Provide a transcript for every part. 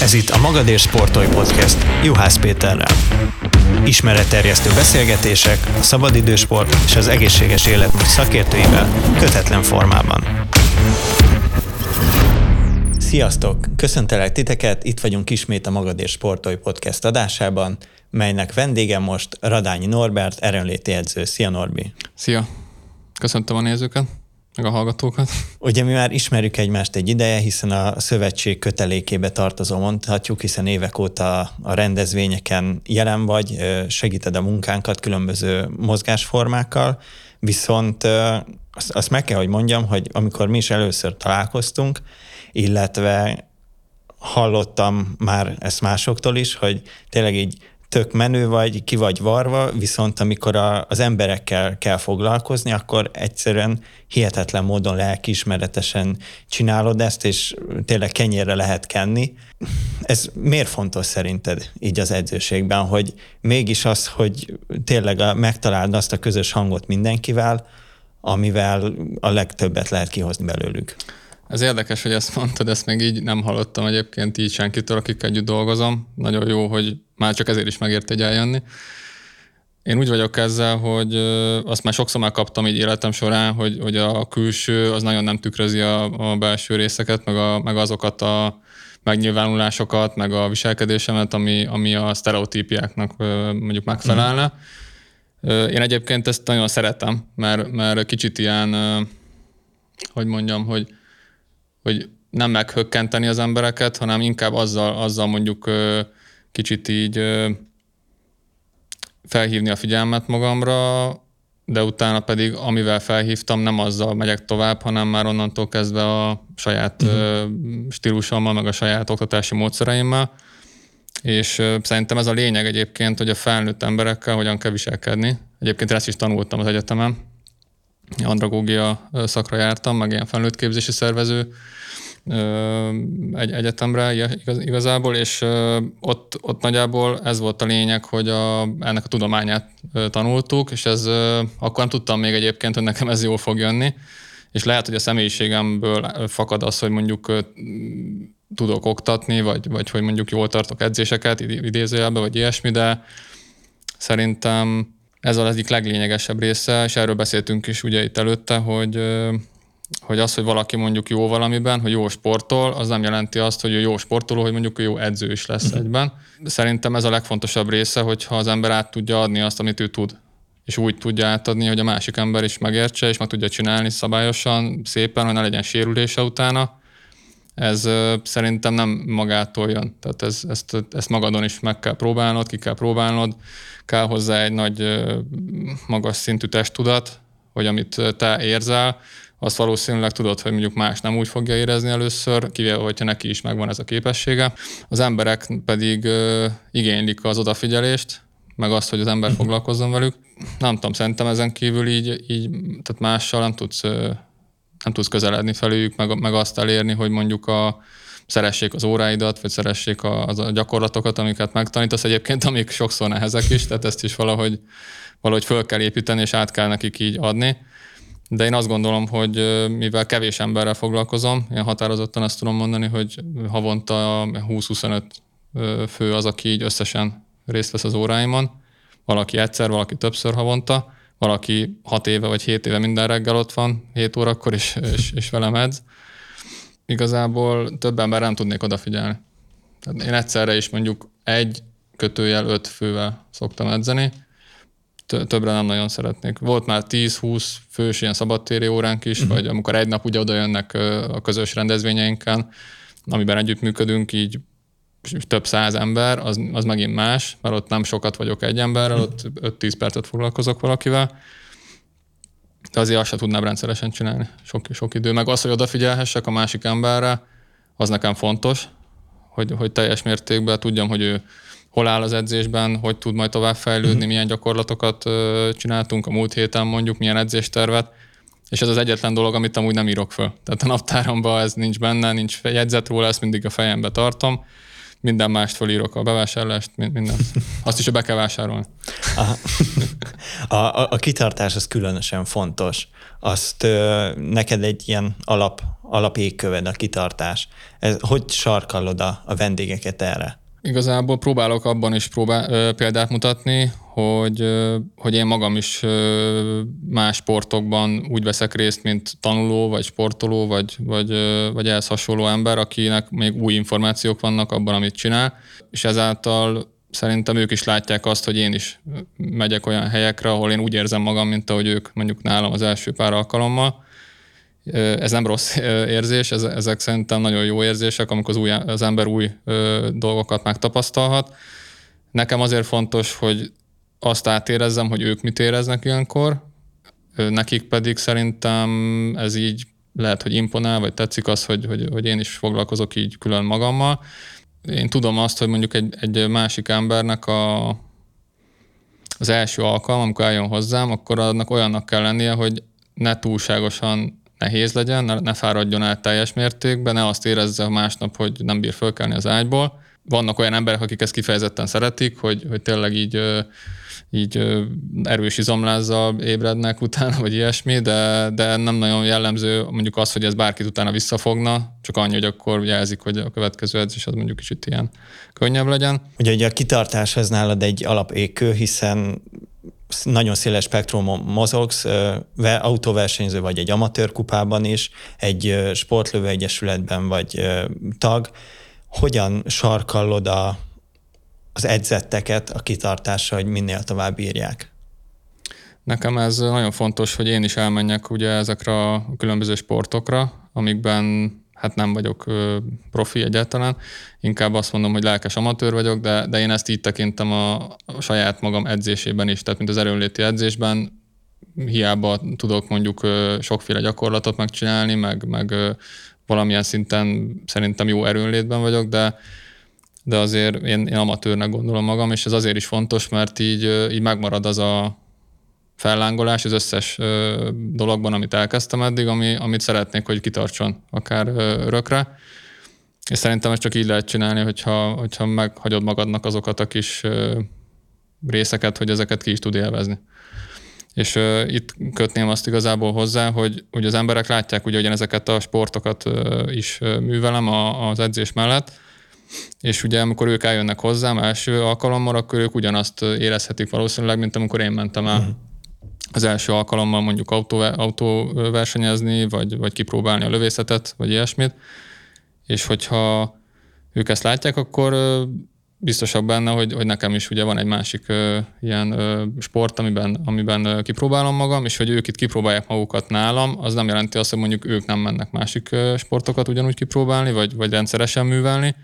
Ez itt a Magadér Sportolj Podcast Juhász Péterrel. Ismeretterjesztő beszélgetések a szabadidősport és az egészséges életmód szakértőivel kötetlen formában. Sziasztok! Köszöntelek titeket, itt vagyunk ismét a Magadér Sportolj Podcast adásában, melynek vendége most Radányi Norbert, erőnléti edző. Szia Norbi! Szia! Köszöntöm a nézőket! Meg a hallgatókat. Ugye mi már ismerjük egymást egy ideje, hiszen a szövetség kötelékébe tartozó mondhatjuk, hiszen évek óta a rendezvényeken jelen vagy, segíted a munkánkat különböző mozgásformákkal, viszont azt, meg kell, hogy mondjam, hogy amikor mi is először találkoztunk, illetve hallottam már ezt másoktól is, hogy tényleg így tök menő vagy, ki vagy varva, viszont amikor a, az emberekkel kell foglalkozni, akkor egyszerűen hihetetlen módon lelkiismeretesen csinálod ezt, és tényleg kenyérre lehet kenni. Ez miért fontos szerinted így az edzőségben, hogy mégis az, hogy tényleg megtaláld azt a közös hangot mindenkivel, amivel a legtöbbet lehet kihozni belőlük? Ez érdekes, hogy ezt mondtad, ezt még így nem hallottam egyébként így senkitől, akik együtt dolgozom. Nagyon jó, hogy már csak ezért is megért egy eljönni. Én úgy vagyok ezzel, hogy azt már sokszor már kaptam így életem során, hogy, hogy a külső az nagyon nem tükrözi a, a belső részeket, meg, a, meg azokat a megnyilvánulásokat, meg a viselkedésemet, ami, ami a sztereotípiáknak mondjuk megfelelne. Mm. Én egyébként ezt nagyon szeretem, mert, mert kicsit ilyen, hogy mondjam, hogy hogy nem meghökkenteni az embereket, hanem inkább azzal, azzal mondjuk kicsit így felhívni a figyelmet magamra, de utána pedig, amivel felhívtam, nem azzal megyek tovább, hanem már onnantól kezdve a saját uh-huh. stílusommal, meg a saját oktatási módszereimmel. És szerintem ez a lényeg egyébként, hogy a felnőtt emberekkel hogyan kell viselkedni. Egyébként ezt is tanultam az egyetemen. Andragógia szakra jártam, meg ilyen felnőtt képzési szervező egy egyetemre igaz, igazából, és ott, ott nagyjából ez volt a lényeg, hogy a, ennek a tudományát tanultuk, és ez akkor nem tudtam még egyébként, hogy nekem ez jól fog jönni, és lehet, hogy a személyiségemből fakad az, hogy mondjuk tudok oktatni, vagy, vagy hogy mondjuk jól tartok edzéseket idézőjelbe, vagy ilyesmi, de szerintem ez az egyik leglényegesebb része, és erről beszéltünk is ugye itt előtte, hogy hogy az, hogy valaki mondjuk jó valamiben, hogy jó sportol, az nem jelenti azt, hogy ő jó sportoló, hogy mondjuk ő jó edző is lesz uh-huh. egyben. Szerintem ez a legfontosabb része, hogyha az ember át tudja adni azt, amit ő tud és úgy tudja átadni, hogy a másik ember is megértse, és meg tudja csinálni szabályosan, szépen, hogy ne legyen sérülése utána. Ez szerintem nem magától jön. Tehát ez, ezt, ezt magadon is meg kell próbálnod, ki kell próbálnod, kell hozzá egy nagy, magas szintű testtudat, hogy amit te érzel, azt valószínűleg tudod, hogy mondjuk más nem úgy fogja érezni először, kivéve, hogyha neki is megvan ez a képessége. Az emberek pedig igénylik az odafigyelést, meg azt, hogy az ember mhm. foglalkozzon velük. Nem tudom, szerintem ezen kívül így, így tehát mással nem tudsz, nem tudsz közeledni felőjük, meg, meg azt elérni, hogy mondjuk a, szeressék az óráidat, vagy szeressék a, az a gyakorlatokat, amiket megtanítasz egyébként, amik sokszor nehezek is, tehát ezt is valahogy, valahogy föl kell építeni, és át kell nekik így adni. De én azt gondolom, hogy mivel kevés emberrel foglalkozom, én határozottan azt tudom mondani, hogy havonta 20-25 fő az, aki így összesen részt vesz az óráimon. Valaki egyszer, valaki többször havonta, valaki 6 éve vagy 7 éve minden reggel ott van, 7 órakor is, és, és velem edz. Igazából több ember nem tudnék odafigyelni. Tehát én egyszerre is mondjuk egy kötőjel öt fővel szoktam edzeni, többre nem nagyon szeretnék. Volt már 10-20 fős ilyen szabadtéri óránk is, uh-huh. vagy amikor egy nap ugye oda jönnek a közös rendezvényeinken, amiben együttműködünk, így több száz ember, az, az megint más, mert ott nem sokat vagyok egy emberrel, ott 5-10 percet foglalkozok valakivel, de azért azt sem tudnám rendszeresen csinálni, sok, sok idő. Meg az, hogy odafigyelhessek a másik emberre, az nekem fontos, hogy, hogy teljes mértékben tudjam, hogy ő hol áll az edzésben, hogy tud majd tovább fejlődni, uh-huh. milyen gyakorlatokat csináltunk a múlt héten mondjuk, milyen edzéstervet, és ez az egyetlen dolog, amit amúgy nem írok föl. Tehát a naptáromban ez nincs benne, nincs jegyzet róla, ezt mindig a fejembe tartom, minden mást fölírok, a bevásárlást, minden. Azt is, hogy be kell vásárolni. A, a, a kitartás az különösen fontos. Azt ö, neked egy ilyen alap, alap égköved a kitartás. Ez, hogy sarkallod a, a vendégeket erre? Igazából próbálok abban is próbál, ö, példát mutatni, hogy, hogy én magam is más sportokban úgy veszek részt, mint tanuló, vagy sportoló, vagy, vagy, vagy ehhez hasonló ember, akinek még új információk vannak abban, amit csinál, és ezáltal szerintem ők is látják azt, hogy én is megyek olyan helyekre, ahol én úgy érzem magam, mint ahogy ők mondjuk nálam az első pár alkalommal. Ez nem rossz érzés, ezek szerintem nagyon jó érzések, amikor az, új, az ember új dolgokat megtapasztalhat. Nekem azért fontos, hogy azt átérezzem, hogy ők mit éreznek ilyenkor, nekik pedig szerintem ez így lehet, hogy imponál, vagy tetszik az, hogy, hogy, hogy én is foglalkozok így külön magammal, én tudom azt, hogy mondjuk egy, egy másik embernek a, az első alkalom, amikor eljön hozzám, akkor annak olyannak kell lennie, hogy ne túlságosan nehéz legyen, ne, ne fáradjon el teljes mértékben, ne azt érezze másnap, hogy nem bír fölkelni az ágyból. Vannak olyan emberek, akik ezt kifejezetten szeretik, hogy, hogy tényleg így így erős izomlázzal ébrednek utána, vagy ilyesmi, de, de nem nagyon jellemző mondjuk az, hogy ez bárkit utána visszafogna, csak annyi, hogy akkor jelzik, hogy a következő edzés az mondjuk kicsit ilyen könnyebb legyen. Ugye, ugye a kitartás ez nálad egy alapékő, hiszen nagyon széles spektrumon mozogsz, autóversenyző vagy egy amatőr kupában is, egy sportlövő egyesületben vagy tag. Hogyan sarkallod a, az edzetteket a kitartásra, hogy minél tovább írják? Nekem ez nagyon fontos, hogy én is elmenjek ugye ezekre a különböző sportokra, amikben hát nem vagyok profi egyáltalán, inkább azt mondom, hogy lelkes amatőr vagyok, de, de én ezt így tekintem a, a saját magam edzésében is, tehát mint az erőnléti edzésben, hiába tudok mondjuk sokféle gyakorlatot megcsinálni, meg, meg valamilyen szinten szerintem jó erőnlétben vagyok, de de azért én, én amatőrnek gondolom magam, és ez azért is fontos, mert így, így megmarad az a fellángolás az összes dologban, amit elkezdtem eddig, ami, amit szeretnék, hogy kitartson akár örökre. És szerintem ezt csak így lehet csinálni, hogyha, hogyha meghagyod magadnak azokat a kis részeket, hogy ezeket ki is tud élvezni. És uh, itt kötném azt igazából hozzá, hogy, hogy az emberek látják ugye, hogy én ezeket a sportokat uh, is uh, művelem a, az edzés mellett, és ugye amikor ők eljönnek hozzám első alkalommal, akkor ők ugyanazt érezhetik valószínűleg, mint amikor én mentem el uh-huh. az első alkalommal mondjuk autó, autóversenyezni, vagy, vagy kipróbálni a lövészetet, vagy ilyesmit. És hogyha ők ezt látják, akkor biztosabb benne, hogy, hogy nekem is ugye van egy másik ö, ilyen ö, sport, amiben, amiben ö, kipróbálom magam, és hogy ők itt kipróbálják magukat nálam, az nem jelenti azt, hogy mondjuk ők nem mennek másik ö, sportokat ugyanúgy kipróbálni, vagy, vagy rendszeresen művelni,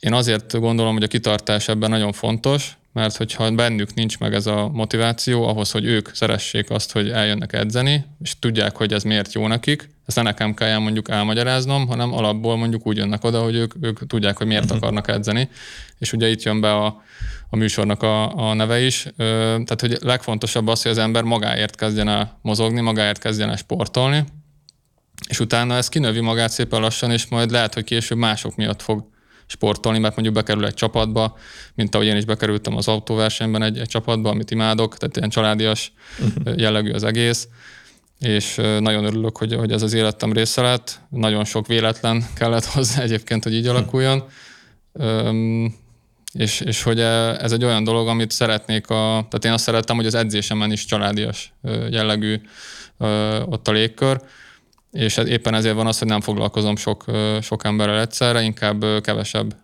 én azért gondolom, hogy a kitartás ebben nagyon fontos, mert hogyha bennük nincs meg ez a motiváció ahhoz, hogy ők szeressék azt, hogy eljönnek edzeni, és tudják, hogy ez miért jó nekik, ezt ne nekem kell mondjuk elmagyaráznom, hanem alapból mondjuk úgy jönnek oda, hogy ők, ők tudják, hogy miért uh-huh. akarnak edzeni. És ugye itt jön be a, a műsornak a, a neve is. Tehát, hogy legfontosabb az, hogy az ember magáért kezdjen el mozogni, magáért kezdjen el sportolni, és utána ez kinövi magát szépen lassan, és majd lehet, hogy később mások miatt fog sportolni, mert mondjuk bekerül egy csapatba, mint ahogy én is bekerültem az autóversenyben egy, egy csapatba, amit imádok, tehát ilyen családias uh-huh. jellegű az egész, és nagyon örülök, hogy, hogy ez az életem része lett. Nagyon sok véletlen kellett hozzá egyébként, hogy így mhm. alakuljon. Um, és, és hogy ez egy olyan dolog, amit szeretnék, a, tehát én azt szerettem, hogy az edzésemen is családias jellegű ott a légkör, és éppen ezért van az, hogy nem foglalkozom sok, sok emberrel egyszerre, inkább kevesebb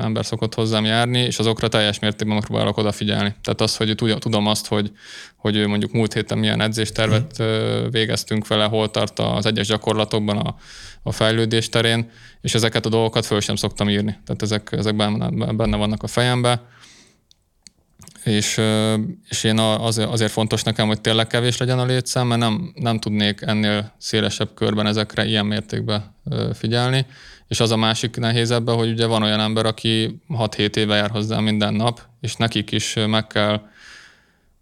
ember szokott hozzám járni, és azokra teljes mértékben megpróbálok odafigyelni. Tehát az, hogy tudom azt, hogy, hogy mondjuk múlt héten milyen edzéstervet mhm. végeztünk vele, hol tart az egyes gyakorlatokban a, a fejlődés terén, és ezeket a dolgokat föl sem szoktam írni. Tehát ezek, ezek benne, benne vannak a fejembe és, és én azért, azért fontos nekem, hogy tényleg kevés legyen a létszám, mert nem, nem tudnék ennél szélesebb körben ezekre ilyen mértékben figyelni. És az a másik nehéz ebben, hogy ugye van olyan ember, aki 6-7 éve jár hozzá minden nap, és nekik is meg kell,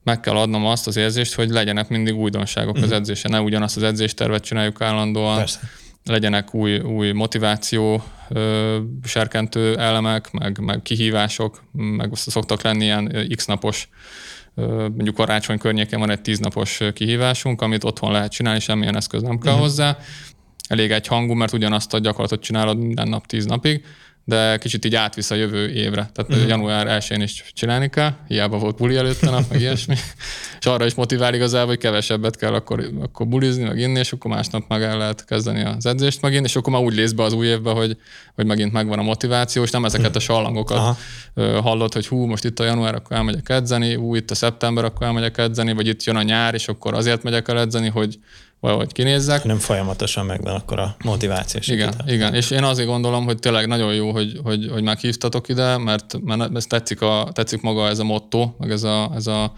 meg kell adnom azt az érzést, hogy legyenek mindig újdonságok uh-huh. az edzésen, ne ugyanazt az edzéstervet csináljuk állandóan. Persze legyenek új, új motiváció ö, serkentő elemek, meg, meg kihívások, meg szoktak lenni ilyen x napos mondjuk karácsony környékén van egy tíznapos kihívásunk, amit otthon lehet csinálni, semmilyen eszköz nem kell uh-huh. hozzá. Elég egy hangú, mert ugyanazt a gyakorlatot csinálod minden nap tíz napig, de kicsit így átvisz a jövő évre. Tehát uh-huh. január 1-én is csinálni kell, hiába volt buli előtte nap, meg ilyesmi. és arra is motivál igazából, hogy kevesebbet kell akkor, akkor bulizni, meg inni, és akkor másnap meg el lehet kezdeni az edzést megint, és akkor már úgy lész be az új évbe, hogy, hogy megint megvan a motiváció, és nem ezeket a sallangokat Aha. hallod, hogy hú, most itt a január, akkor elmegyek edzeni, hú, itt a szeptember, akkor elmegyek edzeni, vagy itt jön a nyár, és akkor azért megyek el edzeni, hogy valahogy kinézzek. Nem folyamatosan megvan akkor a motiváció. Igen, kitár. igen, és én azért gondolom, hogy tényleg nagyon jó, hogy, hogy, hogy meghívtatok ide, mert, mert ez tetszik, a, tetszik maga ez a motto, meg ez, a, ez, a,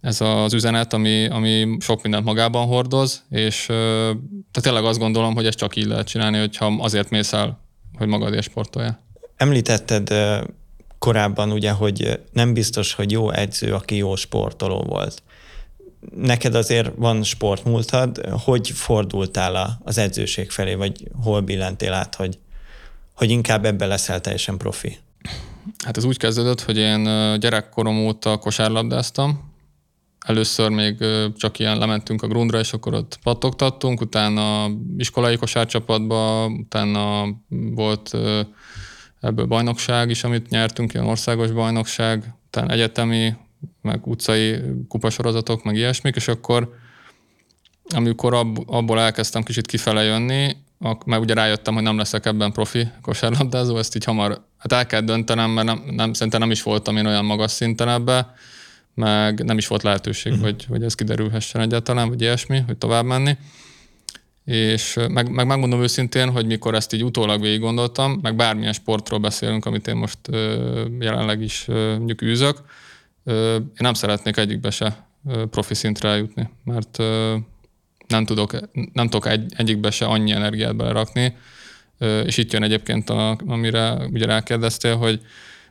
ez az üzenet, ami, ami sok mindent magában hordoz, és tehát tényleg azt gondolom, hogy ezt csak így lehet csinálni, hogyha azért mész el, hogy magadért sportolja. Említetted korábban ugye, hogy nem biztos, hogy jó edző, aki jó sportoló volt neked azért van sportmúltad, hogy fordultál az edzőség felé, vagy hol billentél át, hogy, hogy inkább ebbe leszel teljesen profi? Hát ez úgy kezdődött, hogy én gyerekkorom óta kosárlabdáztam. Először még csak ilyen lementünk a grundra, és akkor ott pattogtattunk, utána iskolai kosárcsapatba, utána volt ebből bajnokság is, amit nyertünk, ilyen országos bajnokság, utána egyetemi, meg utcai kupasorozatok, meg ilyesmik, és akkor amikor abból elkezdtem kicsit kifele jönni, mert ugye rájöttem, hogy nem leszek ebben profi kosárlabdázó, ezt így hamar, hát el kell döntenem, mert nem, nem, szerintem nem is voltam én olyan magas szinten ebbe, meg nem is volt lehetőség, uh-huh. hogy, hogy ez kiderülhessen egyáltalán, vagy ilyesmi, hogy tovább menni. És meg, meg megmondom őszintén, hogy mikor ezt így utólag végig gondoltam, meg bármilyen sportról beszélünk, amit én most ö, jelenleg is ö, űzök, én nem szeretnék egyikbe se profi szintre eljutni, mert nem tudok, nem tudok egy, egyikbe se annyi energiát belerakni, és itt jön egyébként, a, amire ugye rákérdeztél, hogy,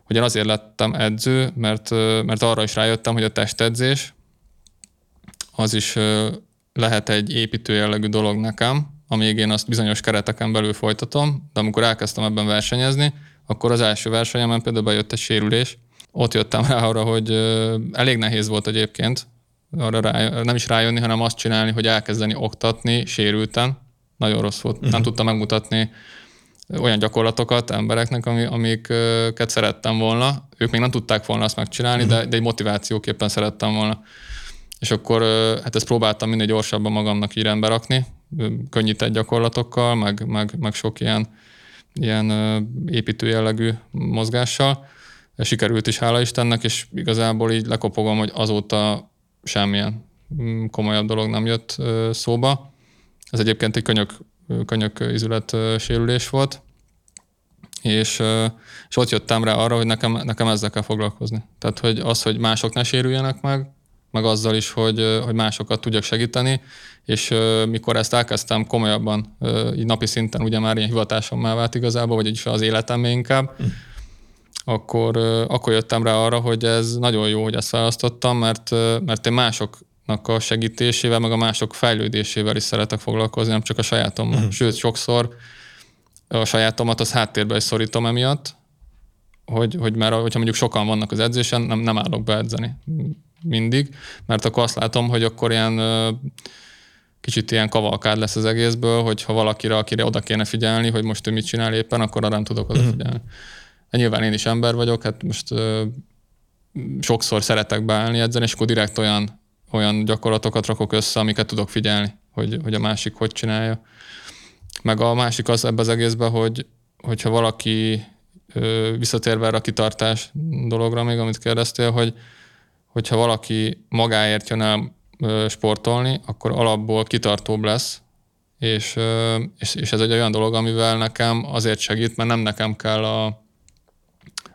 hogy én azért lettem edző, mert, mert arra is rájöttem, hogy a testedzés az is lehet egy építő jellegű dolog nekem, amíg én azt bizonyos kereteken belül folytatom, de amikor elkezdtem ebben versenyezni, akkor az első versenyemen például bejött egy sérülés, ott jöttem rá arra, hogy elég nehéz volt egyébként arra rá, nem is rájönni, hanem azt csinálni, hogy elkezdeni oktatni sérülten. Nagyon rossz volt. Uh-huh. Nem mhm. tudtam megmutatni olyan gyakorlatokat embereknek, ami, amiket szerettem volna. Ők még nem tudták volna azt megcsinálni, uh-huh. de, de egy motivációképpen szerettem volna. És akkor hát ezt próbáltam minél gyorsabban magamnak így rendbe rakni, könnyített gyakorlatokkal, meg, meg, meg sok ilyen, ilyen építő jellegű mozgással sikerült is, hála Istennek, és igazából így lekopogom, hogy azóta semmilyen mm, komolyabb dolog nem jött szóba. Ez egyébként egy könyök, könyök izület sérülés volt, és, és ott jöttem rá arra, hogy nekem, nekem ezzel kell foglalkozni. Tehát, hogy az, hogy mások ne sérüljenek meg, meg azzal is, hogy, hogy másokat tudjak segíteni, és mikor ezt elkezdtem komolyabban, így napi szinten, ugye már ilyen hivatásommá vált igazából, vagy is az életem inkább, mm akkor, akkor jöttem rá arra, hogy ez nagyon jó, hogy ezt választottam, mert, mert én másoknak a segítésével, meg a mások fejlődésével is szeretek foglalkozni, nem csak a sajátommal. Uh-huh. Sőt, sokszor a sajátomat az háttérbe is szorítom emiatt, hogy, hogy már, hogyha mondjuk sokan vannak az edzésen, nem, nem állok beedzeni mindig, mert akkor azt látom, hogy akkor ilyen kicsit ilyen kavalkád lesz az egészből, hogy ha valakire, akire oda kéne figyelni, hogy most ő mit csinál éppen, akkor arra nem tudok odafigyelni. Uh-huh. Hát nyilván én is ember vagyok, hát most ö, sokszor szeretek beállni edzeni, és akkor direkt olyan, olyan gyakorlatokat rakok össze, amiket tudok figyelni, hogy, hogy a másik hogy csinálja. Meg a másik az ebbe az egészben, hogy, hogyha valaki ö, visszatérve erre a kitartás dologra még, amit kérdeztél, hogy hogyha valaki magáért jön el ö, sportolni, akkor alapból kitartóbb lesz, és, és, és ez egy olyan dolog, amivel nekem azért segít, mert nem nekem kell a,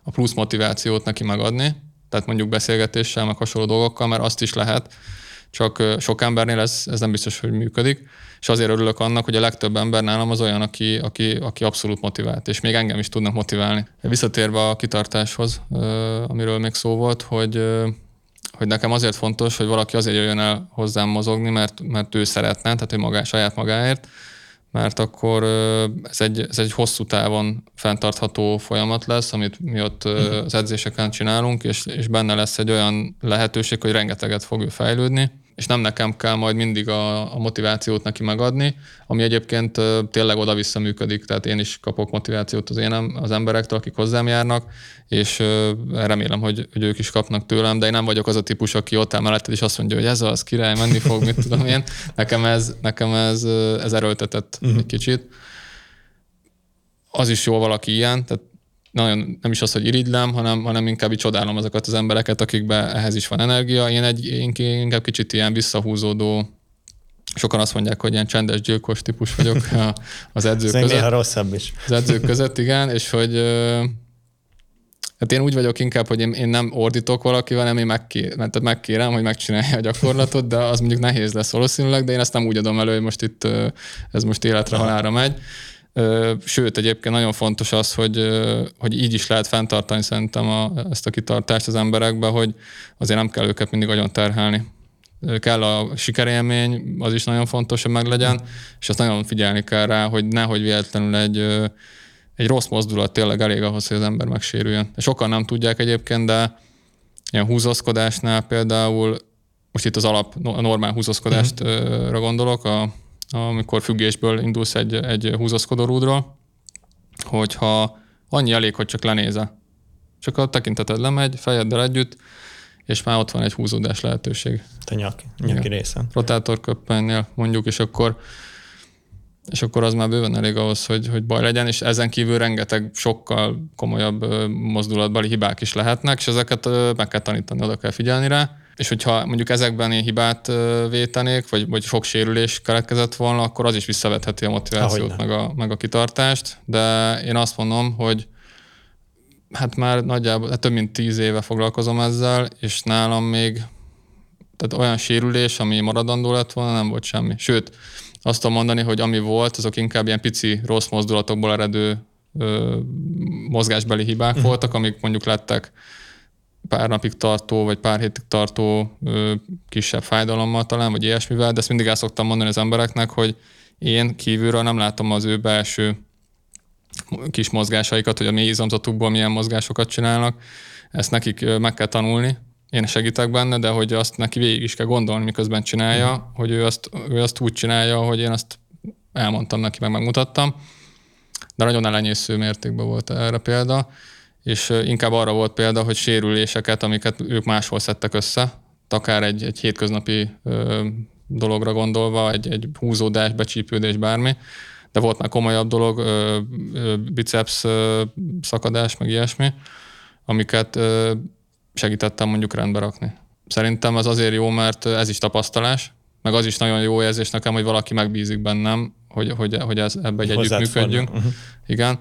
a plusz motivációt neki megadni, tehát mondjuk beszélgetéssel, meg hasonló dolgokkal, mert azt is lehet, csak sok embernél ez, ez nem biztos, hogy működik, és azért örülök annak, hogy a legtöbb ember nálam az olyan, aki, aki, aki abszolút motivált, és még engem is tudnak motiválni. Visszatérve a kitartáshoz, amiről még szó volt, hogy, hogy nekem azért fontos, hogy valaki azért jöjjön el hozzám mozogni, mert, mert ő szeretne, tehát ő magá, saját magáért, mert akkor ez egy, ez egy hosszú távon fenntartható folyamat lesz, amit mi ott uh-huh. az edzéseken csinálunk, és, és benne lesz egy olyan lehetőség, hogy rengeteget fog ő fejlődni, és nem nekem kell majd mindig a, a motivációt neki megadni, ami egyébként tényleg oda-vissza működik, tehát én is kapok motivációt az énem, az emberektől, akik hozzám járnak, és remélem, hogy, hogy ők is kapnak tőlem, de én nem vagyok az a típus, aki ott áll melletted, és azt mondja, hogy ez az király, menni fog, mit tudom én. Nekem ez, nekem ez, ez erőltetett uh-huh. egy kicsit. Az is jó valaki ilyen, tehát nagyon nem is az, hogy irigylem, hanem, hanem inkább így csodálom azokat az embereket, akikben ehhez is van energia. Én, egy, én inkább kicsit ilyen visszahúzódó, sokan azt mondják, hogy ilyen csendes gyilkos típus vagyok az edzők között. rosszabb is. Az edzők között, igen, és hogy Hát én úgy vagyok inkább, hogy én, én nem ordítok valakivel, hanem én megkér, tehát megkérem, hogy megcsinálja a gyakorlatot, de az mondjuk nehéz lesz valószínűleg, de én ezt nem úgy adom elő, hogy most itt ez most életre halára megy. Sőt, egyébként nagyon fontos az, hogy, hogy így is lehet fenntartani szerintem a, ezt a kitartást az emberekbe, hogy azért nem kell őket mindig nagyon terhelni. Kell a sikerélmény, az is nagyon fontos, hogy meglegyen, és azt nagyon figyelni kell rá, hogy nehogy véletlenül egy, egy rossz mozdulat tényleg elég ahhoz, hogy az ember megsérüljön. Sokan nem tudják egyébként, de ilyen húzózkodásnál például, most itt az alap, normál húzózkodástra gondolok, a, amikor függésből indulsz egy, egy húzaszkodó rúdról, hogyha annyi elég, hogy csak lenézel. Csak a tekinteted lemegy, fejeddel együtt, és már ott van egy húzódás lehetőség. A nyak, nyaki Igen. részen. Rotátorköppennél mondjuk, és akkor és akkor az már bőven elég ahhoz, hogy, hogy baj legyen, és ezen kívül rengeteg sokkal komolyabb mozdulatbeli hibák is lehetnek, és ezeket meg kell tanítani, oda kell figyelni rá és hogyha mondjuk ezekben én hibát vétenék, vagy, vagy sok sérülés keletkezett volna, akkor az is visszavetheti a motivációt, meg a, meg a kitartást, de én azt mondom, hogy hát már nagyjából hát több mint tíz éve foglalkozom ezzel, és nálam még tehát olyan sérülés, ami maradandó lett volna, nem volt semmi. Sőt, azt tudom mondani, hogy ami volt, azok inkább ilyen pici rossz mozdulatokból eredő ö, mozgásbeli hibák uh-huh. voltak, amik mondjuk lettek pár napig tartó, vagy pár hétig tartó ö, kisebb fájdalommal talán, vagy ilyesmivel, de ezt mindig el szoktam mondani az embereknek, hogy én kívülről nem látom az ő belső kis mozgásaikat, hogy a mély izomzatukból milyen mozgásokat csinálnak. Ezt nekik meg kell tanulni, én segítek benne, de hogy azt neki végig is kell gondolni, miközben csinálja, mm. hogy ő azt, ő azt úgy csinálja, hogy én azt elmondtam neki, meg megmutattam. De nagyon elenyésző mértékben volt erre példa és inkább arra volt példa, hogy sérüléseket, amiket ők máshol szedtek össze, akár egy, egy hétköznapi ö, dologra gondolva, egy, egy húzódás, becsípődés, bármi, de volt már komolyabb dolog, ö, ö, biceps ö, szakadás, meg ilyesmi, amiket ö, segítettem mondjuk rendbe rakni. Szerintem ez azért jó, mert ez is tapasztalás, meg az is nagyon jó érzés nekem, hogy valaki megbízik bennem, hogy, hogy, hogy ez, ebbe egy együtt működjünk. Uh-huh. Igen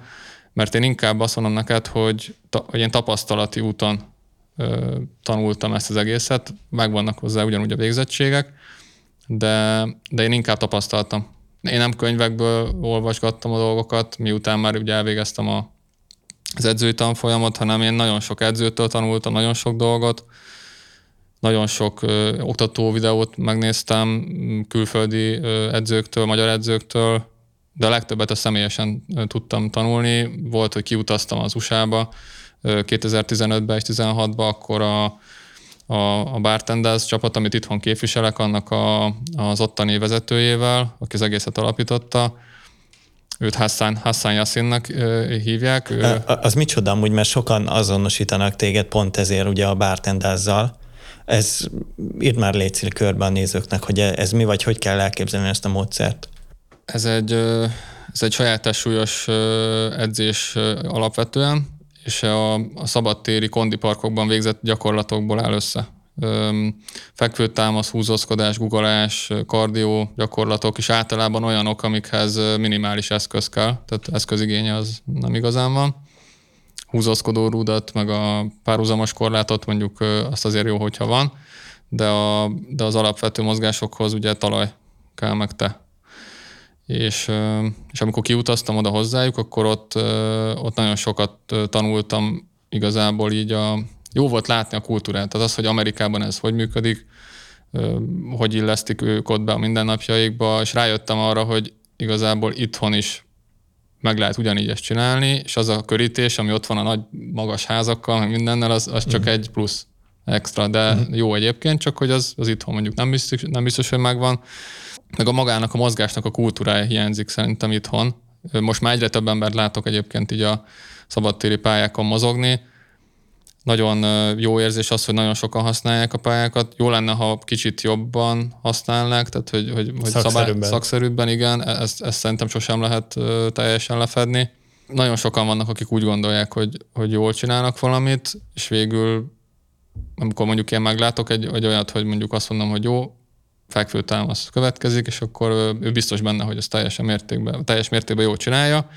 mert én inkább azt mondom neked, hogy, hogy én tapasztalati úton ö, tanultam ezt az egészet, megvannak hozzá ugyanúgy a végzettségek, de, de én inkább tapasztaltam. Én nem könyvekből olvasgattam a dolgokat, miután már ugye elvégeztem a, az edzői tanfolyamot, hanem én nagyon sok edzőtől tanultam, nagyon sok dolgot, nagyon sok ö, oktató videót megnéztem külföldi ö, edzőktől, magyar edzőktől, de a legtöbbet a személyesen tudtam tanulni. Volt, hogy kiutaztam az USA-ba 2015-ben és 2016-ban, akkor a, a, a Bartenders csapat, amit itthon képviselek, annak a, az ottani vezetőjével, aki az egészet alapította, őt Hassan, Hassan Yassinnak hívják. Ő... Az micsoda amúgy, mert sokan azonosítanak téged pont ezért ugye a bartendázzal. Ez írd már légy körbe a nézőknek, hogy ez mi, vagy hogy kell elképzelni ezt a módszert. Ez egy, ez egy sajátás súlyos edzés alapvetően, és a, a szabadtéri kondiparkokban végzett gyakorlatokból áll össze. Fekvőtámasz, húzózkodás, guggolás, kardió gyakorlatok is általában olyanok, amikhez minimális eszköz kell, tehát eszközigénye az nem igazán van. Húzózkodó rúdat, meg a párhuzamos korlátot mondjuk azt azért jó, hogyha van, de, a, de az alapvető mozgásokhoz ugye talaj kell meg te és, és amikor kiutaztam oda hozzájuk, akkor ott, ott nagyon sokat tanultam igazából így a, jó volt látni a kultúrát, tehát az, hogy Amerikában ez hogy működik, hogy illesztik ők ott be a mindennapjaikba, és rájöttem arra, hogy igazából itthon is meg lehet ugyanígy ezt csinálni, és az a körítés, ami ott van a nagy magas házakkal, meg mindennel, az, az csak mm. egy plusz extra, de mm. jó egyébként, csak hogy az, az itthon mondjuk nem biztos, nem biztos, hogy megvan. Meg a magának, a mozgásnak a kultúrája hiányzik szerintem itthon. Most már egyre több embert látok egyébként így a szabadtéri pályákon mozogni, nagyon jó érzés az, hogy nagyon sokan használják a pályákat. Jó lenne, ha kicsit jobban használnák, tehát hogy, hogy, hogy szakszerűbben. Szabály, szakszerűbben, igen, e-, ezt, ezt szerintem sosem lehet teljesen lefedni. Nagyon sokan vannak, akik úgy gondolják, hogy, hogy jól csinálnak valamit, és végül, amikor mondjuk én meglátok egy, egy olyat, hogy mondjuk azt mondom, hogy jó, fekvő támasz következik, és akkor ő biztos benne, hogy ez teljesen mértékben, teljes mértékben jól csinálja,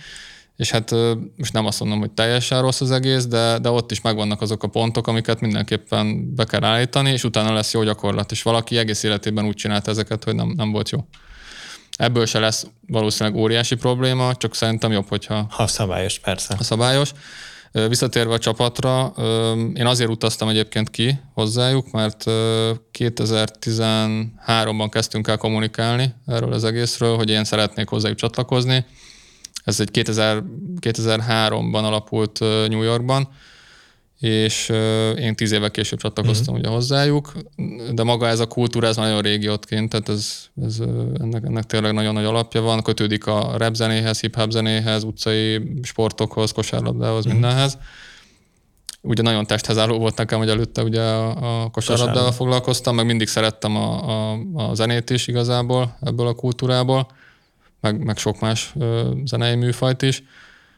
és hát most nem azt mondom, hogy teljesen rossz az egész, de, de ott is megvannak azok a pontok, amiket mindenképpen be kell állítani, és utána lesz jó gyakorlat, és valaki egész életében úgy csinálta ezeket, hogy nem, nem volt jó. Ebből se lesz valószínűleg óriási probléma, csak szerintem jobb, hogyha... Ha szabályos, persze. Ha szabályos. Visszatérve a csapatra, én azért utaztam egyébként ki hozzájuk, mert 2013-ban kezdtünk el kommunikálni erről az egészről, hogy én szeretnék hozzájuk csatlakozni, ez egy 2000, 2003-ban alapult New Yorkban, és én tíz évvel később csatlakoztam uh-huh. ugye hozzájuk, de maga ez a kultúra, ez nagyon régi ott kint, tehát ez, ez, ennek, ennek tényleg nagyon nagy alapja van, kötődik a rap zenéhez, hip-hop zenéhez, utcai sportokhoz, kosárlabdához, uh-huh. mindenhez. Ugye nagyon testhez álló volt nekem, hogy előtte ugye a, a kosárlabdával foglalkoztam, meg mindig szerettem a, a, a zenét is igazából ebből a kultúrából meg, meg sok más ö, zenei műfajt is.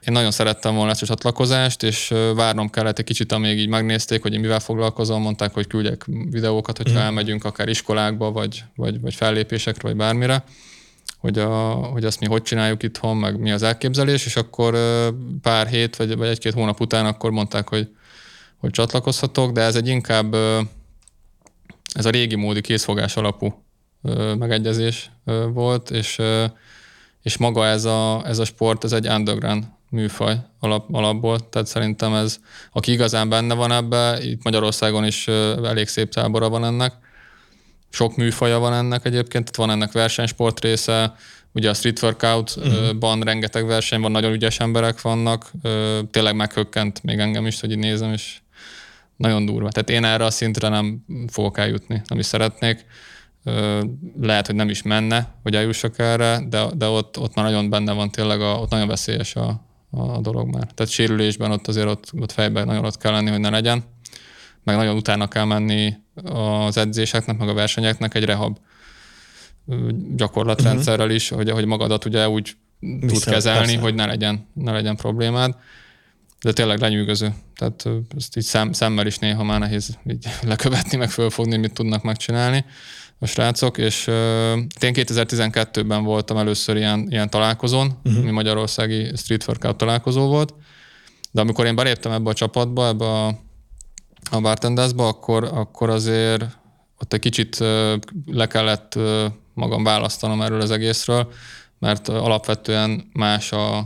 Én nagyon szerettem volna ezt a csatlakozást, és várnom kellett egy kicsit, amíg így megnézték, hogy én mivel foglalkozom, mondták, hogy küldjek videókat, hogyha mm. elmegyünk akár iskolákba, vagy, vagy, vagy fellépésekre, vagy bármire, hogy, a, hogy azt mi hogy csináljuk itthon, meg mi az elképzelés, és akkor pár hét, vagy, vagy egy-két hónap után akkor mondták, hogy, hogy csatlakozhatok, de ez egy inkább ez a régi módi készfogás alapú megegyezés volt, és és maga ez a, ez a sport, ez egy underground műfaj alap, alapból, tehát szerintem ez, aki igazán benne van ebbe, itt Magyarországon is elég szép tábora van ennek, sok műfaja van ennek egyébként, tehát van ennek versenysport része, ugye a street workout-ban uh-huh. rengeteg verseny van, nagyon ügyes emberek vannak, tényleg meghökkent még engem is, hogy így nézem, és nagyon durva. Tehát én erre a szintre nem fogok eljutni, nem is szeretnék lehet, hogy nem is menne, hogy eljussak erre, de, de ott, ott már nagyon benne van tényleg, a, ott nagyon veszélyes a, a dolog már. Tehát sérülésben ott azért ott, ott fejben nagyon ott kell lenni, hogy ne legyen, meg nagyon utána kell menni az edzéseknek, meg a versenyeknek egy rehab gyakorlatrendszerrel is, hogy, hogy magadat ugye úgy tud kezelni, persze. hogy ne legyen, ne legyen problémád. De tényleg lenyűgöző. Tehát ezt így szem, szemmel is néha már nehéz így lekövetni, meg fölfogni, mit tudnak megcsinálni a srácok, és uh, én 2012-ben voltam először ilyen, ilyen találkozón, uh-huh. ami Magyarországi Street Workout találkozó volt, de amikor én beléptem ebbe a csapatba, ebbe a, a bartendersbe, akkor, akkor azért ott egy kicsit uh, le kellett uh, magam választanom erről az egészről, mert alapvetően más a,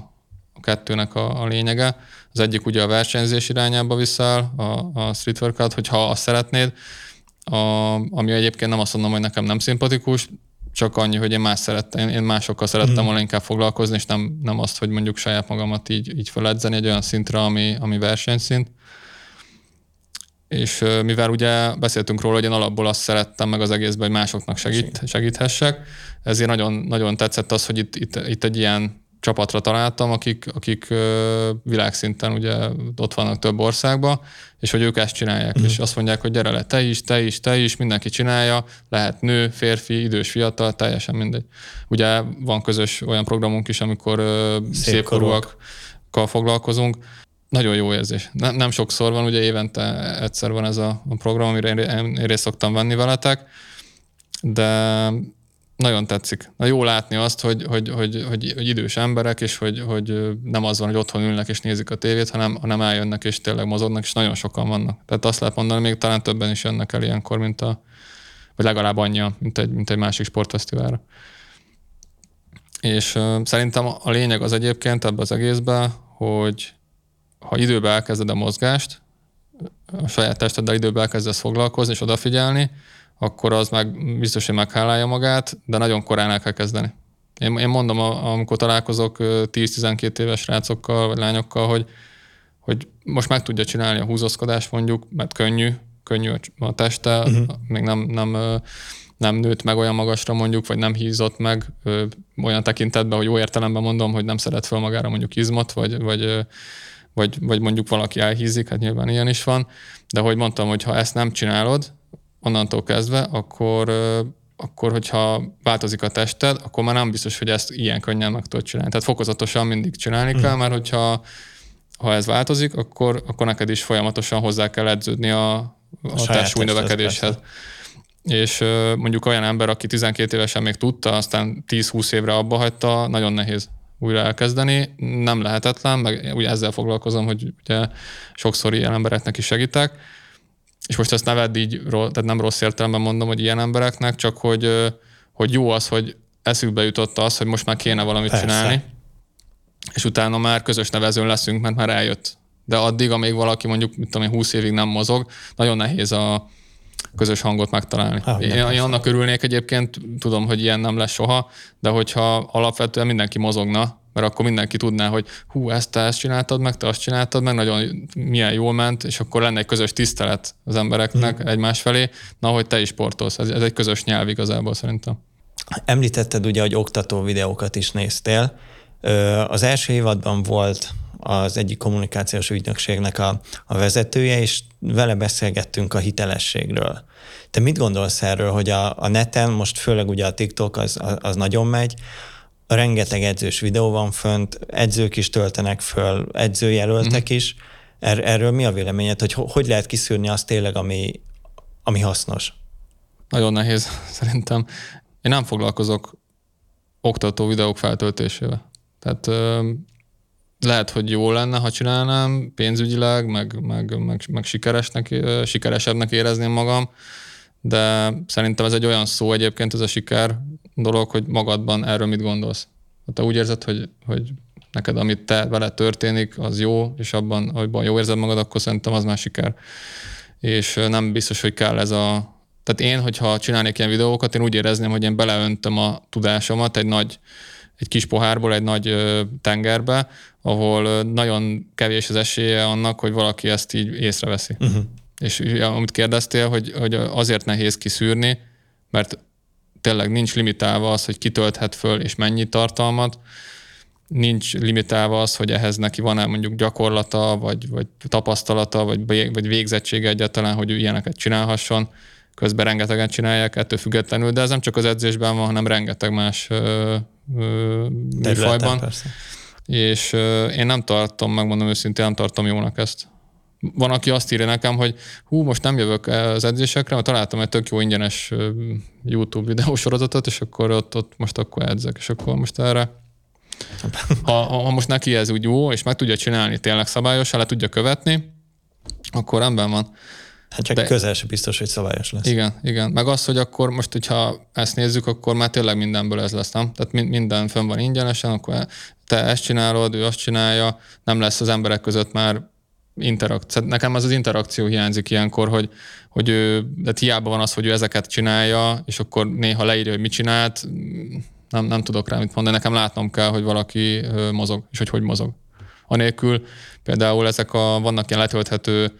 a kettőnek a, a lényege. Az egyik ugye a versenyzés irányába viszel, a, a street workout, hogyha azt szeretnéd, a, ami egyébként nem azt mondom, hogy nekem nem szimpatikus, csak annyi, hogy én más szerettem, én másokkal szerettem mm. volna inkább foglalkozni, és nem, nem azt, hogy mondjuk saját magamat így, így feledzeni egy olyan szintre, ami, ami versenyszint. És mivel ugye beszéltünk róla, hogy én alapból azt szerettem meg az egészben, hogy másoknak segít, segíthessek, ezért nagyon, nagyon tetszett az, hogy itt, itt, itt egy ilyen csapatra találtam, akik, akik világszinten ugye ott vannak több országban, és hogy ők ezt csinálják, mm. és azt mondják, hogy gyere le, te is, te is, te is, mindenki csinálja, lehet nő, férfi, idős, fiatal, teljesen mindegy. Ugye van közös olyan programunk is, amikor szépkorúakkal foglalkozunk, nagyon jó érzés. Nem, nem sokszor van, ugye évente egyszer van ez a, a program, amire én, én részt szoktam venni veletek, de nagyon tetszik. Na, jó látni azt, hogy, hogy, hogy, hogy, hogy idős emberek, és hogy, hogy nem az van, hogy otthon ülnek és nézik a tévét, hanem, hanem eljönnek és tényleg mozognak, és nagyon sokan vannak. Tehát azt lehet mondani, még talán többen is jönnek el ilyenkor, mint a, vagy legalább annyian, mint egy, mint egy másik sportfesztiválra. És uh, szerintem a lényeg az egyébként ebbe az egészben, hogy ha időben elkezded a mozgást, a saját testeddel időben elkezdesz foglalkozni és odafigyelni, akkor az meg biztos, hogy meghálálja magát, de nagyon korán el kell kezdeni. Én, én mondom, amikor találkozok 10-12 éves rácokkal vagy lányokkal, hogy, hogy most meg tudja csinálni a húzózkodást mondjuk, mert könnyű, könnyű a teste, uh-huh. még nem, nem, nem nőtt meg olyan magasra mondjuk, vagy nem hízott meg olyan tekintetben, hogy jó értelemben mondom, hogy nem szeret fel magára mondjuk izmot, vagy, vagy, vagy, vagy mondjuk valaki elhízik, hát nyilván ilyen is van, de hogy mondtam, hogy ha ezt nem csinálod, onnantól kezdve, akkor akkor hogyha változik a tested, akkor már nem biztos, hogy ezt ilyen könnyen meg tudod csinálni. Tehát fokozatosan mindig csinálni mm. kell, mert hogyha ha ez változik, akkor, akkor neked is folyamatosan hozzá kell edződni a, a, a testsúly növekedéshez. És mondjuk olyan ember, aki 12 évesen még tudta, aztán 10-20 évre abba hagyta, nagyon nehéz újra elkezdeni. Nem lehetetlen, meg ugye ezzel foglalkozom, hogy ugye sokszor ilyen embereknek is segítek és most ezt neved így, tehát nem rossz értelemben mondom, hogy ilyen embereknek, csak hogy, hogy jó az, hogy eszükbe jutott az, hogy most már kéne valamit Persze. csinálni, és utána már közös nevezőn leszünk, mert már eljött. De addig, amíg valaki mondjuk, mit tudom én, 20 évig nem mozog, nagyon nehéz a közös hangot megtalálni. Ha, én, én annak örülnék egyébként, tudom, hogy ilyen nem lesz soha, de hogyha alapvetően mindenki mozogna, mert akkor mindenki tudná, hogy hú, ezt te ezt csináltad meg, te azt csináltad meg, nagyon milyen jól ment, és akkor lenne egy közös tisztelet az embereknek mm. egymás felé, na, hogy te is sportolsz. Ez, ez egy közös nyelv igazából szerintem. Említetted ugye, hogy oktató videókat is néztél. Az első évadban volt az egyik kommunikációs ügynökségnek a, a vezetője, és vele beszélgettünk a hitelességről. Te mit gondolsz erről, hogy a, a neten, most főleg ugye a TikTok az, az nagyon megy, rengeteg edzős videó van fönt, edzők is töltenek föl, edzőjelöltek mm. is. Er, erről mi a véleményed, hogy hogy lehet kiszűrni azt tényleg, ami, ami hasznos? Nagyon nehéz, szerintem. Én nem foglalkozok oktató videók feltöltésével. Tehát ö, lehet, hogy jó lenne, ha csinálnám pénzügyileg, meg, meg, meg, meg sikeresnek, sikeresebbnek érezném magam, de szerintem ez egy olyan szó egyébként, ez a siker dolog, hogy magadban erről mit gondolsz. Ha te úgy érzed, hogy, hogy neked, amit te vele történik, az jó, és abban, abban jó érzed magad, akkor szerintem az már siker. És nem biztos, hogy kell ez a... Tehát én, hogyha csinálnék ilyen videókat, én úgy érezném, hogy én beleöntöm a tudásomat egy nagy, egy kis pohárból egy nagy tengerbe, ahol nagyon kevés az esélye annak, hogy valaki ezt így észreveszi. Uh-huh. És amit kérdeztél, hogy, hogy azért nehéz kiszűrni, mert tényleg nincs limitálva az, hogy kitölthet föl és mennyi tartalmat, nincs limitálva az, hogy ehhez neki van-e mondjuk gyakorlata, vagy, vagy tapasztalata, vagy, vagy végzettsége egyáltalán, hogy ő ilyeneket csinálhasson. Közben rengetegen csinálják ettől függetlenül, de ez nem csak az edzésben van, hanem rengeteg más ö, ö, műfajban. És ö, én nem tartom, megmondom őszintén, nem tartom jónak ezt van, aki azt írja nekem, hogy hú, most nem jövök az edzésekre, mert találtam egy tök jó ingyenes YouTube videósorozatot, és akkor ott, ott most akkor edzek, és akkor most erre ha, ha most neki ez úgy jó, és meg tudja csinálni tényleg szabályosan, le tudja követni, akkor rendben van. Hát csak De, közel sem biztos, hogy szabályos lesz. Igen, igen. Meg az, hogy akkor most, hogyha ezt nézzük, akkor már tényleg mindenből ez lesz, nem? Tehát minden fönn van ingyenesen, akkor te ezt csinálod, ő azt csinálja, nem lesz az emberek között már interakció. Nekem az az interakció hiányzik ilyenkor, hogy, hogy ő, de hiába van az, hogy ő ezeket csinálja, és akkor néha leírja, hogy mit csinált, nem, nem tudok rá mit mondani, nekem látnom kell, hogy valaki mozog, és hogy hogy mozog. Anélkül például ezek a, vannak ilyen letölthető,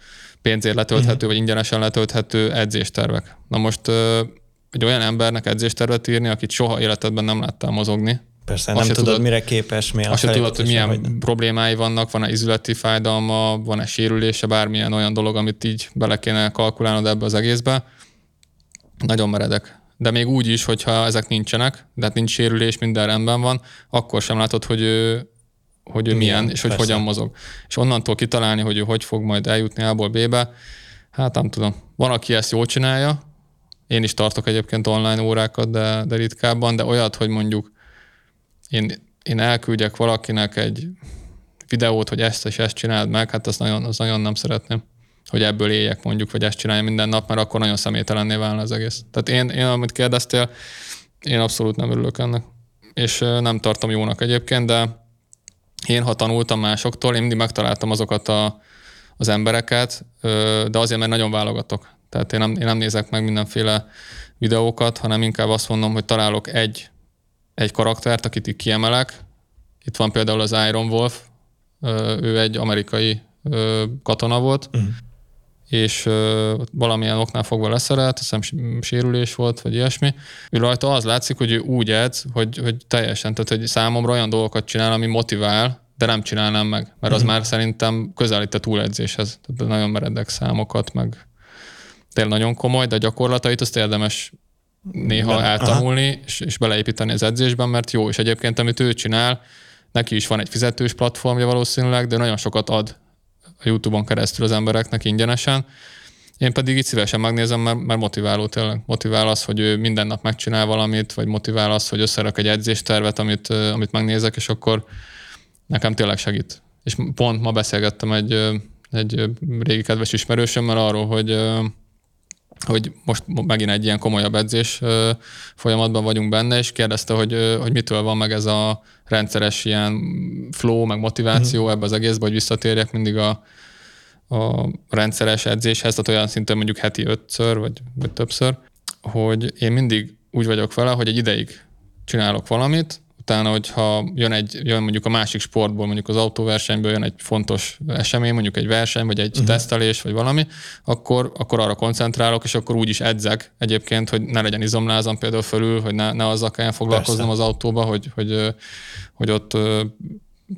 pénzért letölthető, uh-huh. vagy ingyenesen letölthető edzéstervek. Na most egy olyan embernek edzéstervet írni, akit soha életedben nem láttál mozogni, Persze, azt nem tudod, tudod, mire képes, mi a Azt tudod, hogy milyen vagy problémái vannak, van-e izületi fájdalma, van-e sérülése, bármilyen olyan dolog, amit így bele kéne kalkulálnod ebbe az egészbe. Nagyon meredek. De még úgy is, hogyha ezek nincsenek, de hát nincs sérülés, minden rendben van, akkor sem látod, hogy ő, hogy ő milyen, milyen és hogy persze. hogyan mozog. És onnantól kitalálni, hogy ő hogy fog majd eljutni A-ból B-be, hát nem tudom. Van, aki ezt jól csinálja, én is tartok egyébként online órákat, de, de ritkábban, de olyat, hogy mondjuk én, én elküldjek valakinek egy videót, hogy ezt és ezt csináld meg, hát azt nagyon, azt nagyon nem szeretném hogy ebből éljek mondjuk, vagy ezt csinálja minden nap, mert akkor nagyon személytelenné válna az egész. Tehát én, én amit kérdeztél, én abszolút nem örülök ennek. És nem tartom jónak egyébként, de én, ha tanultam másoktól, én mindig megtaláltam azokat a, az embereket, de azért, mert nagyon válogatok. Tehát én nem, én nem nézek meg mindenféle videókat, hanem inkább azt mondom, hogy találok egy egy karaktert, akit itt kiemelek. Itt van például az Iron Wolf, ő egy amerikai katona volt, uh-huh. és valamilyen oknál fogva leszerelt, azt hiszem sérülés volt, vagy ilyesmi. Ő rajta az látszik, hogy ő úgy edz, hogy, hogy teljesen, tehát hogy számomra olyan dolgokat csinál, ami motivál, de nem csinálnám meg, mert az uh-huh. már szerintem közelít a túledzéshez. Tehát nagyon meredek számokat, meg tényleg nagyon komoly, de a gyakorlatait azt érdemes néha eltanulni, és, és beleépíteni az edzésben, mert jó, és egyébként amit ő csinál, neki is van egy fizetős platformja valószínűleg, de nagyon sokat ad a YouTube-on keresztül az embereknek ingyenesen. Én pedig itt szívesen megnézem, mert, mert motiváló tényleg. Motivál az, hogy ő minden nap megcsinál valamit, vagy motivál az, hogy összerak egy edzéstervet, amit, amit megnézek, és akkor nekem tényleg segít. És pont ma beszélgettem egy, egy régi kedves ismerősömmel arról, hogy hogy most megint egy ilyen komolyabb edzés folyamatban vagyunk benne, és kérdezte, hogy, hogy mitől van meg ez a rendszeres ilyen flow, meg motiváció uh-huh. ebbe az egészbe, hogy visszatérjek mindig a, a rendszeres edzéshez, tehát olyan szinten mondjuk heti ötször, vagy, vagy többször, hogy én mindig úgy vagyok vele, hogy egy ideig csinálok valamit, utána, hogyha jön, egy, jön mondjuk a másik sportból, mondjuk az autóversenyből jön egy fontos esemény, mondjuk egy verseny, vagy egy uh-huh. tesztelés, vagy valami, akkor, akkor arra koncentrálok, és akkor úgy is edzek egyébként, hogy ne legyen izomlázam például fölül, hogy ne, ne azzal kelljen foglalkoznom Persze. az autóba, hogy, hogy, hogy ott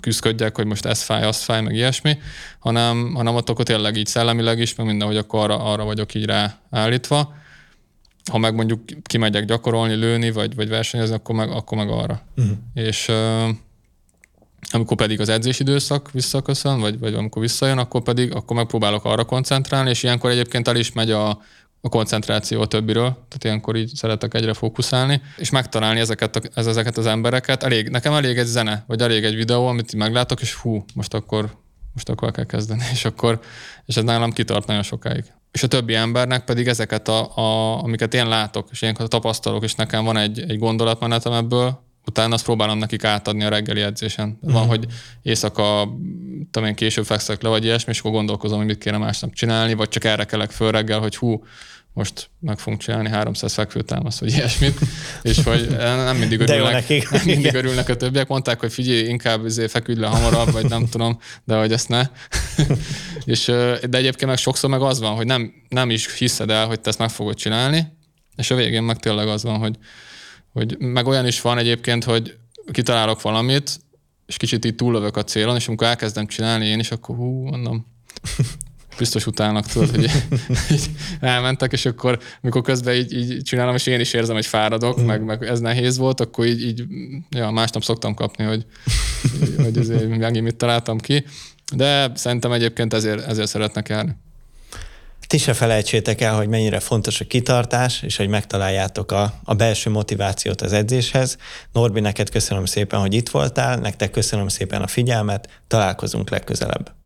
küzdködjek, hogy most ez fáj, az fáj, meg ilyesmi, hanem, hanem ott akkor tényleg így szellemileg is, meg minden, hogy akkor arra, arra vagyok így ráállítva ha meg mondjuk kimegyek gyakorolni, lőni, vagy, vagy versenyezni, akkor meg, akkor meg arra. Uh-huh. És uh, amikor pedig az edzési időszak visszaköszön, vagy, vagy amikor visszajön, akkor pedig akkor megpróbálok arra koncentrálni, és ilyenkor egyébként el is megy a, a koncentráció a többiről, tehát ilyenkor így szeretek egyre fókuszálni, és megtalálni ezeket, a, ez, ezeket az embereket. Elég, nekem elég egy zene, vagy elég egy videó, amit meglátok, és hú, most akkor most akkor kell kezdeni, és akkor, és ez nálam kitart nagyon sokáig és a többi embernek pedig ezeket, a, a, amiket én látok, és én tapasztalok, és nekem van egy, egy gondolatmenetem ebből, utána azt próbálom nekik átadni a reggeli edzésen. Uh-huh. Van, hogy éjszaka, tudom én később fekszek le, vagy ilyesmi, és akkor gondolkozom, hogy mit kéne másnap csinálni, vagy csak erre kelek föl reggel, hogy hú, most meg fogunk csinálni 300 fekvőtámaszt, vagy ilyesmit, és hogy nem mindig örülnek, nem mindig örülnek a többiek, mondták, hogy figyelj, inkább azért feküdj le hamarabb, vagy nem tudom, de hogy ezt ne. és, de egyébként meg sokszor meg az van, hogy nem, nem is hiszed el, hogy te ezt meg fogod csinálni, és a végén meg tényleg az van, hogy, hogy meg olyan is van egyébként, hogy kitalálok valamit, és kicsit így túllövök a célon, és amikor elkezdem csinálni én is, akkor hú, mondom, biztos utálnak, tudod, hogy így elmentek, és akkor, mikor közben így, így csinálom, és én is érzem, hogy fáradok, mm. meg, meg ez nehéz volt, akkor így, így ja, másnap szoktam kapni, hogy, hogy azért megint mit találtam ki. De szerintem egyébként ezért, ezért szeretnek járni. Ti se felejtsétek el, hogy mennyire fontos a kitartás, és hogy megtaláljátok a, a belső motivációt az edzéshez. Norbi, neked köszönöm szépen, hogy itt voltál, nektek köszönöm szépen a figyelmet, találkozunk legközelebb.